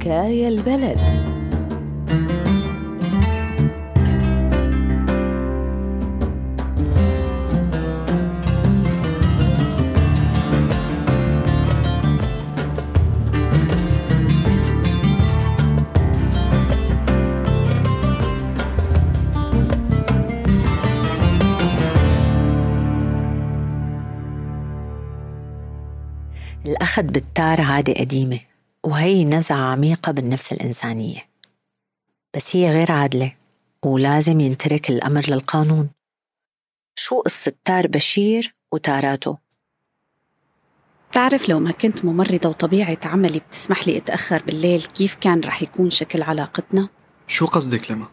حكاية البلد. الأخذ بالتار عادة قديمة. وهي نزعة عميقة بالنفس الإنسانية بس هي غير عادلة ولازم ينترك الأمر للقانون شو قصة تار بشير وتاراته؟ بتعرف لو ما كنت ممرضة وطبيعة عملي بتسمح لي أتأخر بالليل كيف كان رح يكون شكل علاقتنا؟ شو قصدك لما؟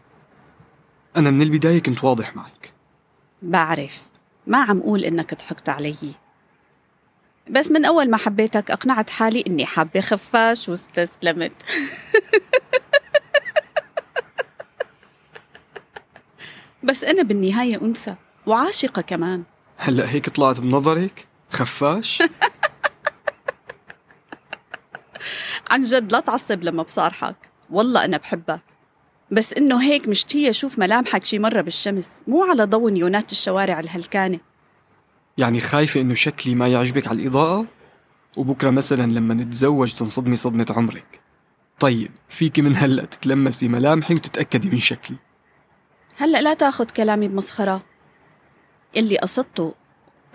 أنا من البداية كنت واضح معك بعرف ما عم قول إنك ضحكت علي بس من أول ما حبيتك أقنعت حالي إني حابة خفاش واستسلمت. بس أنا بالنهاية أنثى وعاشقة كمان. هلأ هيك طلعت بنظرك؟ خفاش؟ عن جد لا تعصب لما بصارحك. والله أنا بحبك بس إنه هيك مشتية أشوف ملامحك شي مرة بالشمس مو على ضوء نيونات الشوارع الهلكانة. يعني خايفة إنه شكلي ما يعجبك على الإضاءة؟ وبكرة مثلا لما نتزوج تنصدمي صدمة عمرك. طيب فيك من هلأ تتلمسي ملامحي وتتأكدي من شكلي. هلأ لا تاخد كلامي بمسخرة. اللي قصدته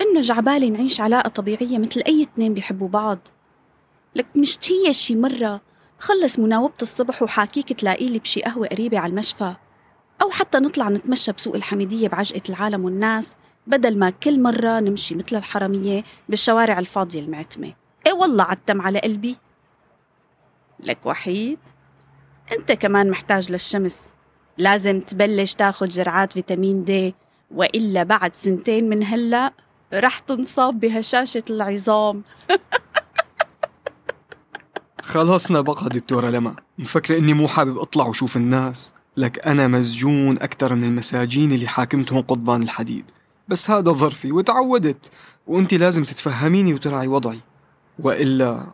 إنه جعبالي نعيش علاقة طبيعية مثل أي اتنين بيحبوا بعض. لك مشتية شي مرة خلص مناوبة الصبح وحاكيك تلاقي لي بشي قهوة قريبة على المشفى. أو حتى نطلع نتمشى بسوق الحميدية بعجقة العالم والناس. بدل ما كل مرة نمشي مثل الحرامية بالشوارع الفاضية المعتمة. إيه والله عتم على قلبي؟ لك وحيد. أنت كمان محتاج للشمس. لازم تبلش تاخد جرعات فيتامين دي وإلا بعد سنتين من هلأ رح تنصاب بهشاشة العظام. خلصنا بقى دكتورة لما. مفكرة إني مو حابب أطلع وشوف الناس. لك أنا مسجون أكثر من المساجين اللي حاكمتهم قضبان الحديد. بس هذا ظرفي وتعودت وأنت لازم تتفهميني وتراعي وضعي وإلا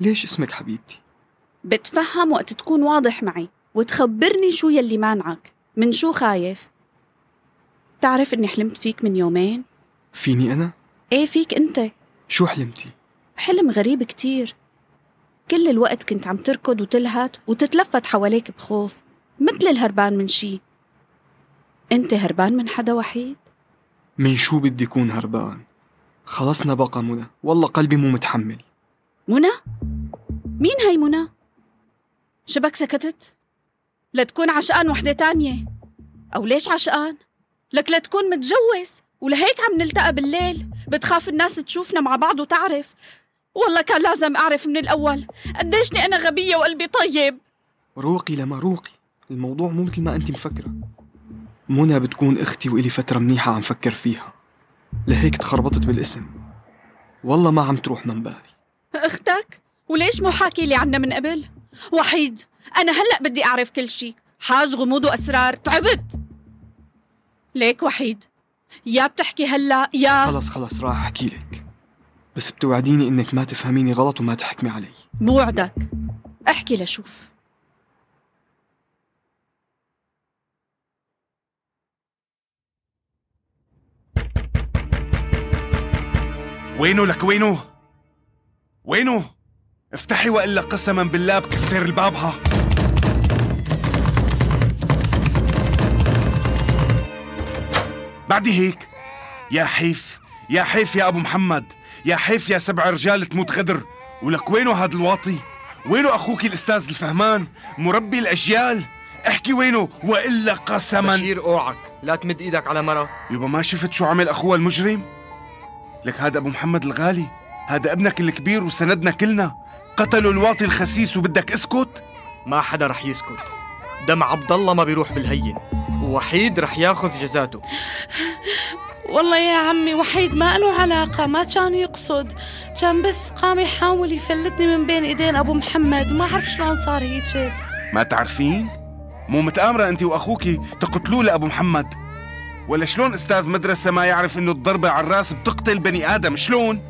ليش اسمك حبيبتي؟ بتفهم وقت تكون واضح معي وتخبرني شو يلي مانعك من شو خايف تعرف إني حلمت فيك من يومين فيني أنا؟ إيه فيك أنت شو حلمتي؟ حلم غريب كتير كل الوقت كنت عم تركض وتلهت وتتلفت حواليك بخوف مثل الهربان من شي أنت هربان من حدا وحيد؟ من شو بدي كون هربان؟ خلصنا بقى منى والله قلبي مو متحمل منى؟ مين هي منى؟ شبك سكتت؟ لتكون عشقان وحدة تانية أو ليش عشقان؟ لك لتكون متجوز ولهيك عم نلتقى بالليل بتخاف الناس تشوفنا مع بعض وتعرف والله كان لازم أعرف من الأول قديشني أنا غبية وقلبي طيب روقي لما روقي الموضوع مو مثل ما أنت مفكرة منى بتكون أختي وإلي فترة منيحة عم فكر فيها. لهيك تخربطت بالاسم. والله ما عم تروح من بالي. أختك؟ وليش مو حاكي لي عنها من قبل؟ وحيد أنا هلأ بدي أعرف كل شي. حاج غموض وأسرار تعبت. ليك وحيد يا بتحكي هلأ يا خلص خلص راح أحكي لك. بس بتوعديني إنك ما تفهميني غلط وما تحكمي علي. بوعدك. احكي لشوف. وينه لك وينه؟ وينه؟ افتحي والا قسما بالله بكسر البابها. بعدي هيك يا حيف يا حيف يا أبو محمد يا حيف يا سبع رجال تموت غدر ولك وينه هذا الواطي؟ وينه أخوك الأستاذ الفهمان مربي الأجيال؟ احكي وينه والا قسما. بشير أوعك لا تمد إيدك على مرة. يبا ما شفت شو عمل اخوها المجرم؟ لك هذا أبو محمد الغالي؟ هذا ابنك الكبير وسندنا كلنا. قتلوا الواطي الخسيس وبدك اسكت؟ ما حدا رح يسكت. دم عبد الله ما بيروح بالهين. ووحيد رح ياخذ جزاته. والله يا عمي وحيد ما له علاقة ما كان يقصد. كان بس قام يحاول يفلتني من بين إيدين أبو محمد. ما عرف شلون صار هيك. ما تعرفين؟ مو متآمرة انت وأخوكي تقتلوه لأبو محمد. ولا شلون أستاذ مدرسة ما يعرف إنه الضربة على الرأس بتقتل بني آدم؟ شلون؟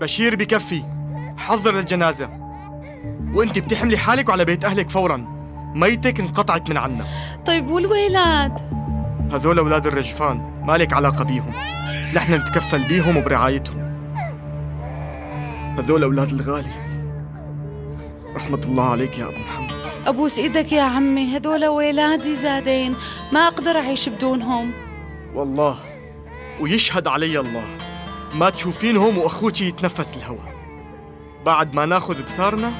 بشير بكفي. حضر للجنازة وأنت بتحملي حالك وعلى بيت أهلك فورا. ميتك انقطعت من عنا. طيب والولاد هذول أولاد الرجفان. مالك علاقة بيهم. نحن نتكفل بيهم وبرعايتهم. هذول أولاد الغالي. رحمة الله عليك يا أبو محمد. أبوس إيدك يا عمي. هذول ولادي زادين. ما أقدر أعيش بدونهم. والله. ويشهد علي الله. ما تشوفينهم واخوك يتنفس الهواء. بعد ما ناخذ بثارنا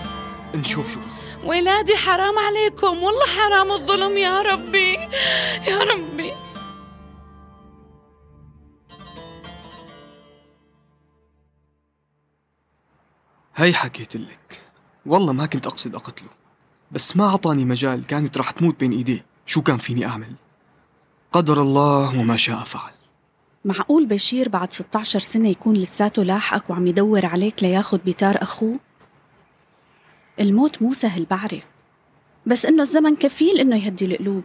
نشوف شو بصير ولادي حرام عليكم. والله حرام الظلم يا ربي. يا ربي. هي حكيت لك. والله ما كنت أقصد أقتله. بس ما عطاني مجال. كانت رح تموت بين إيديه. شو كان فيني أعمل؟ قدر الله وما شاء فعل. معقول بشير بعد 16 سنة يكون لساته لاحقك وعم يدور عليك لياخد بتار أخوه؟ الموت مو سهل بعرف. بس إنه الزمن كفيل إنه يهدي القلوب.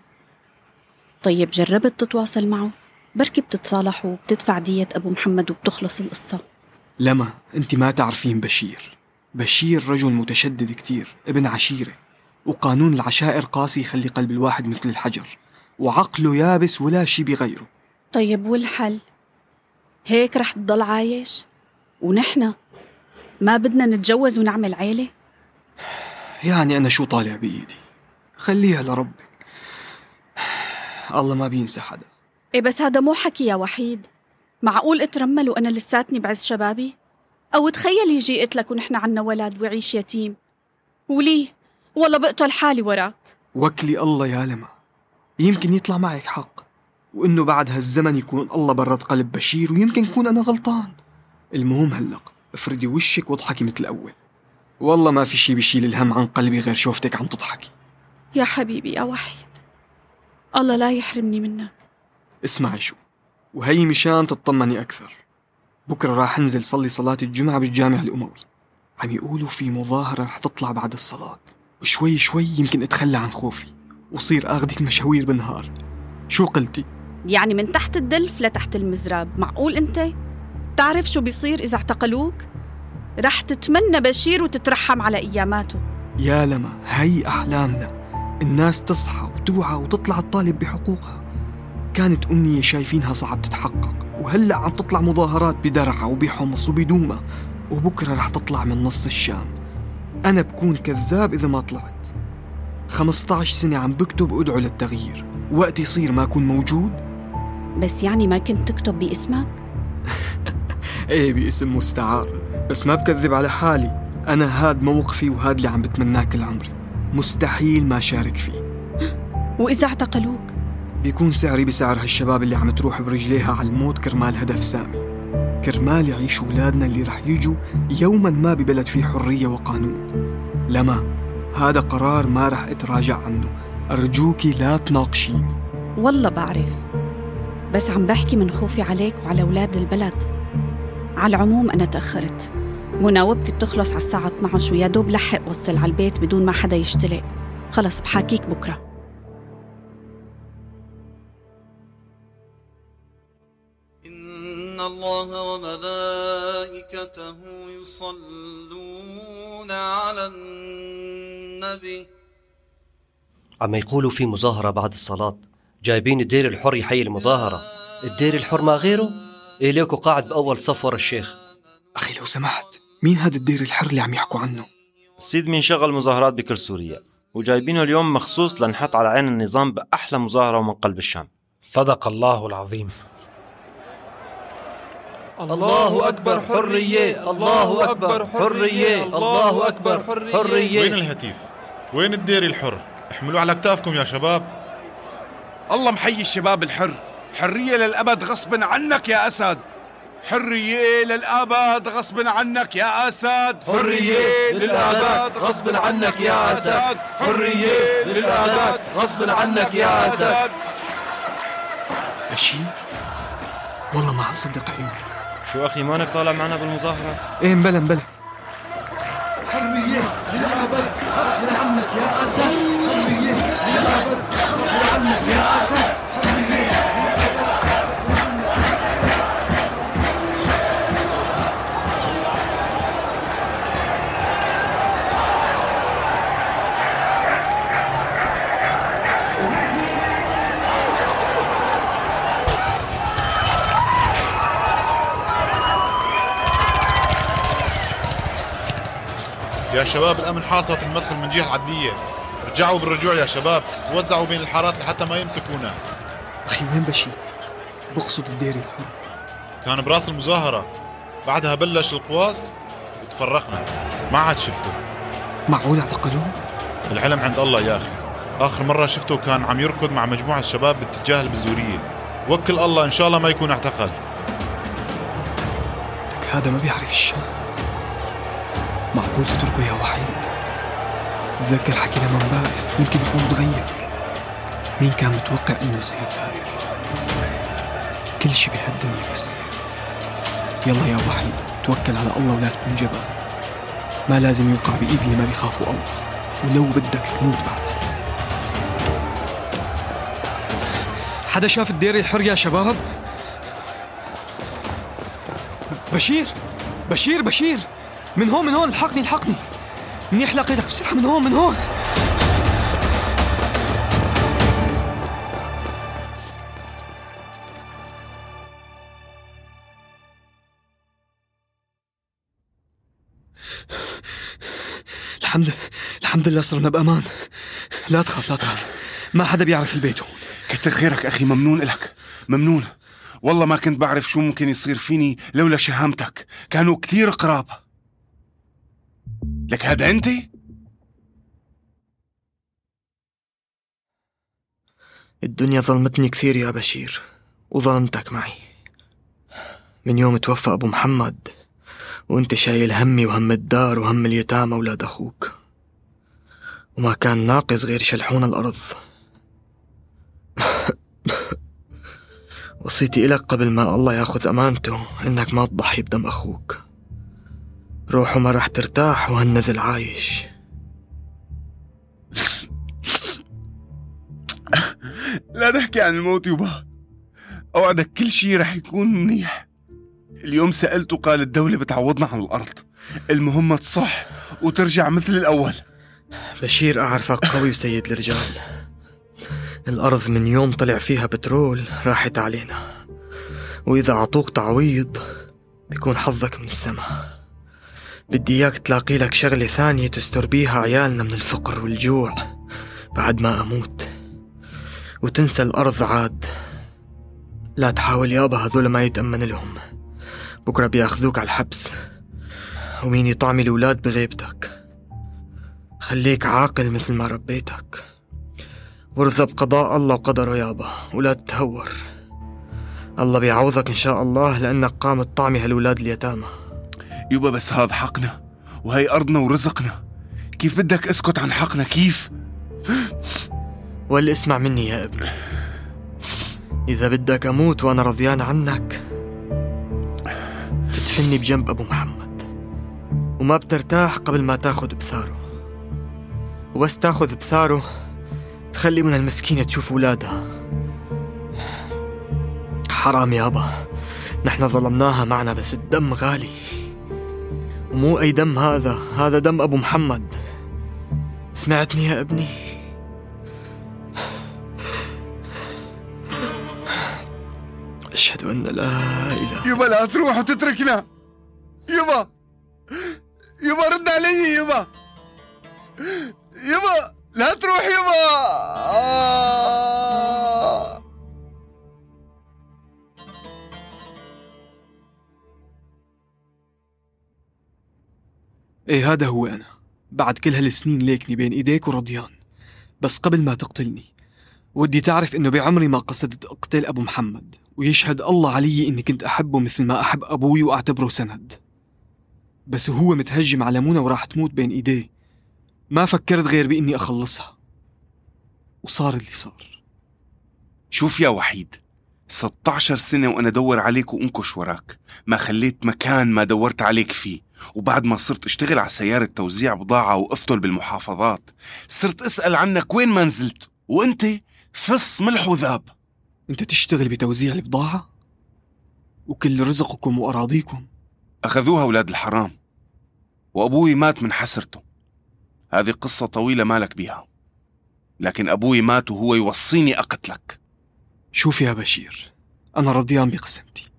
طيب جربت تتواصل معه؟ بركي بتتصالحوا وبتدفع دية أبو محمد وبتخلص القصة. لما؟ أنت ما تعرفين بشير. بشير رجل متشدد كتير ابن عشيرة وقانون العشائر قاسي يخلي قلب الواحد مثل الحجر. وعقله يابس ولا شي بغيره طيب والحل؟ هيك رح تضل عايش؟ ونحن ما بدنا نتجوز ونعمل عيلة؟ يعني أنا شو طالع بإيدي خليها لربك الله ما بينسى حدا إيه بس هذا مو حكي يا وحيد معقول اترمل وأنا لساتني بعز شبابي؟ أو تخيل يجي لك ونحن عنا ولد ويعيش يتيم وليه؟ والله بقتل حالي وراك وكلي الله يا لما يمكن يطلع معك حق. وإنه بعد هالزمن يكون الله برد قلب بشير ويمكن يكون أنا غلطان. المهم هلق افردي وشك واضحكي مثل الأول. والله ما في شي بيشيل الهم عن قلبي غير شوفتك عم تضحكي. يا حبيبي يا وحيد. الله لا يحرمني منك. اسمعي شو وهي مشان تطمني أكثر. بكرة راح أنزل صلي صلاة الجمعة بالجامع الأموي. عم يقولوا في مظاهرة رح تطلع بعد الصلاة. وشوي شوي يمكن أتخلى عن خوفي. وصير أخذك مشاوير بالنهار. شو قلتي؟ يعني من تحت الدلف لتحت المزراب. معقول أنت؟ تعرف شو بيصير إذا اعتقلوك؟ رح تتمنى بشير وتترحم على أياماته. يا لما هي أحلامنا. الناس تصحى وتوعى وتطلع تطالب بحقوقها. كانت أمنية شايفينها صعب تتحقق وهلأ عم تطلع مظاهرات بدرعا وبحمص وبدومة وبكرة رح تطلع من نص الشام. أنا بكون كذاب إذا ما طلعت. 15 سنة عم بكتب أدعو للتغيير. وقت يصير ما أكون موجود؟ بس يعني ما كنت تكتب باسمك؟ إيه باسم مستعار. بس ما بكذب على حالي. أنا هاد موقفي وهاد اللي عم بتمناه كل عمري. مستحيل ما شارك فيه. وإذا اعتقلوك؟ بيكون سعري بسعر هالشباب اللي عم تروح برجليها على الموت كرمال هدف سامي. كرمال يعيش أولادنا اللي رح يجوا يوما ما ببلد فيه حرية وقانون. لما هذا قرار ما رح أتراجع عنه. أرجوكي لا تناقشيني. والله بعرف بس عم بحكي من خوفي عليك وعلى أولاد البلد. على العموم أنا تأخرت. مناوبتي بتخلص على الساعة 12 ويا دوب لحق وصل على البيت بدون ما حدا يشتلق خلص بحاكيك بكرة. إن الله وملائكته يصلون على النبي عم يقولوا في مظاهرة بعد الصلاة جايبين الدير الحر يحيي المظاهرة. الدير الحر ما غيره؟ إليكو قاعد بأول صف ورا الشيخ؟ أخي لو سمحت مين هذا الدير الحر اللي عم يحكوا عنه؟ السيد مين شغل مظاهرات بكل سوريا وجايبينه اليوم مخصوص لنحط على عين النظام بأحلى مظاهرة ومن قلب الشام. صدق الله العظيم. الله أكبر حرية الله أكبر حرية الله أكبر حرية. وين الهتيف؟ وين الدير الحر؟ احملوه على كتافكم يا شباب. الله محيي الشباب الحر. حرية للأبد غصبا عنك يا أسد. حرية للأبد غصبا عنك يا أسد. حرية للأبد غصبا عنك يا أسد. حرية للأبد غصبا عنك يا أسد. بشير والله ما عم صدق عيوني شو أخي مانك طالع معنا بالمظاهرة؟ إيه مبلا مبلا. حرية للأبد غصبا عنك يا أسد حرية للأبد غصبا عنك يا أسد يا شباب الأمن حاصرت المدخل من جهة عدلية. رجعوا بالرجوع يا شباب. وزعوا بين الحارات لحتى ما يمسكونا. أخي وين بشير؟ بقصد الدير الحر. كان براس المظاهرة. بعدها بلش القواص وتفرقنا. ما عاد شفته. معقول اعتقلوه؟ العلم عند الله يا أخي. آخر مرة شفته كان عم يركض مع مجموعة شباب باتجاه البزورية. وكل الله إن شاء الله ما يكون اعتقل. لك هذا ما بيعرف الشام معقول تتركه يا وحيد؟ تذكر حكينا من امبارح يمكن يكون تغير مين كان متوقع إنه يصير ثائر كل شي بهالدنيا بيصير. يلا يا وحيد توكل على الله ولا تكون جبان. ما لازم يوقع بإيد اللي ما بيخافوا الله. ولو بدك تموت بعدها حدا شاف الدير الحر يا شباب؟ بشير! بشير! بشير! من هون من هون الحقني الحقني. منيح لقيتك بسرعة من هون من هون. الحمد الحمد لله صرنا بأمان. لا تخاف لا تخاف. ما حدا بيعرف البيت هون. كتر خيرك أخي ممنون إلك. ممنون. والله ما كنت بعرف شو ممكن يصير فيني لولا شهامتك. كانوا كتير قراب. لك هذا أنت؟ الدنيا ظلمتني كثير يا بشير وظلمتك معي. من يوم توفى أبو محمد وأنت شايل همي وهم الدار وهم اليتامى أولاد أخوك. وما كان ناقص غير شلحون الأرض. وصيتي إلك قبل ما الله ياخذ أمانته إنك ما تضحي بدم أخوك. روحه ما راح ترتاح وهالنزل عايش. لا تحكي عن الموت يبا أوعدك كل شي رح يكون منيح. اليوم سألت وقال الدولة بتعوضنا عن الأرض. المهمة تصح وترجع مثل الأول. بشير أعرفك قوي وسيد الرجال. الأرض من يوم طلع فيها بترول راحت علينا. وإذا عطوك تعويض بيكون حظك من السما. بدي إياك تلاقي لك شغلة ثانية تستر بيها عيالنا من الفقر والجوع بعد ما أموت. وتنسى الأرض عاد. لا تحاول يابا هذول ما يتأمن لهم. بكرة بيأخذوك على الحبس. ومين يطعمي الأولاد بغيبتك؟ خليك عاقل مثل ما ربيتك. وارضى بقضاء الله وقدره يابا ولا تتهور. الله بيعوضك إن شاء الله لأنك قامت طعمي هالولاد اليتامى. يبا بس هذا حقنا وهي أرضنا ورزقنا. كيف بدك أسكت عن حقنا؟ كيف؟ واللي اسمع مني يا ابني. إذا بدك أموت وأنا رضيان عنك تدفني بجنب أبو محمد وما بترتاح قبل ما تاخذ بثاره. وبس تاخذ بثاره تخلي من المسكينة تشوف ولادها حرام يابا نحن ظلمناها معنا بس الدم غالي. ومو أي دم هذا. هذا دم أبو محمد. سمعتني يا ابني؟ أشهد أن لا إله. يبا لا تروح وتتركنا. يبا يبا رد علي يبا. يبا لا تروح يبا. آه. إيه هذا هو أنا. بعد كل هالسنين ليكني بين إيديك ورضيان. بس قبل ما تقتلني ودي تعرف إنه بعمري ما قصدت أقتل أبو محمد. ويشهد الله علي إني كنت أحبه مثل ما أحب أبوي وأعتبره سند. بس وهو متهجم على منى وراح تموت بين إيديه. ما فكرت غير بإني أخلصها. وصار اللي صار. شوف يا وحيد 16 سنة وأنا أدور عليك وأنكش وراك. ما خليت مكان ما دورت عليك فيه. وبعد ما صرت أشتغل على سيارة توزيع بضاعة وأفتل بالمحافظات صرت أسأل عنك وين ما نزلت. وأنت فص ملح وذاب. أنت تشتغل بتوزيع البضاعة؟ وكل رزقكم وأراضيكم. أخذوها أولاد الحرام. وأبوي مات من حسرته. هذه قصة طويلة مالك بيها. لكن أبوي مات وهو يوصيني أقتلك. شوف يا بشير أنا رضيان بقسمتي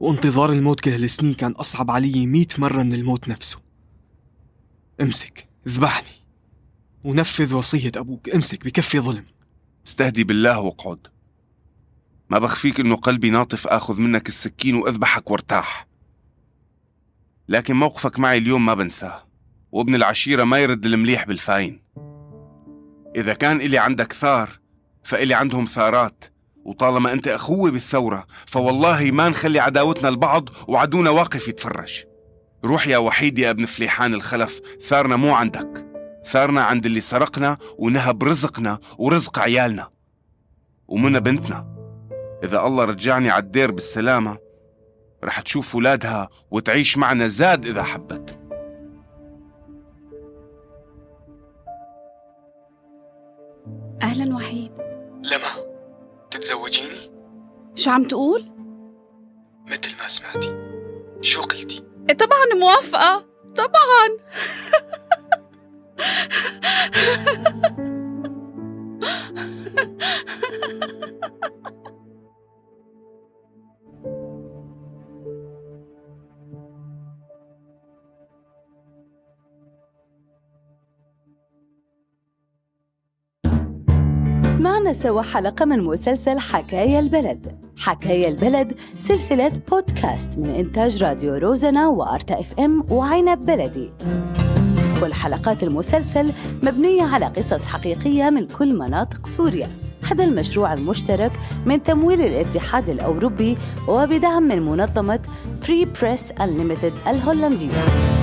وانتظار الموت كل هالسنين كان أصعب علي مئة مرة من الموت نفسه. امسك اذبحني ونفذ وصية أبوك امسك بكفي ظلم. استهدي بالله واقعد ما بخفيك إنه قلبي ناطف آخذ منك السكين وأذبحك وارتاح. لكن موقفك معي اليوم ما بنساه وابن العشيرة ما يرد المليح بالشين. إذا كان إلي عندك ثار فإلي عندهم ثارات. وطالما أنت أخوي بالثورة فوالله ما نخلي عداوتنا لبعض وعدونا واقف يتفرج. روح يا وحيد يا ابن فليحان الخلف ثارنا مو عندك. ثارنا عند اللي سرقنا ونهب رزقنا ورزق عيالنا ومنى بنتنا. إذا الله رجعني على الدير بالسلامة رح تشوف ولادها وتعيش معنا زاد إذا حبت. أهلا وحيد. لما؟ تتزوجيني؟ شو عم تقول؟ مثل ما سمعتي شو قلتي؟ إيه طبعا موافقة طبعا سمعنا سوا حلقة من مسلسل حكاية البلد. حكاية البلد سلسلة بودكاست من إنتاج راديو روزنة وأرتا إف إم وعنب بلدي. كل حلقات المسلسل مبنية على قصص حقيقية من كل مناطق سوريا. هذا المشروع المشترك من تمويل الاتحاد الأوروبي وبدعم من منظمة Free Press Unlimited الهولندية.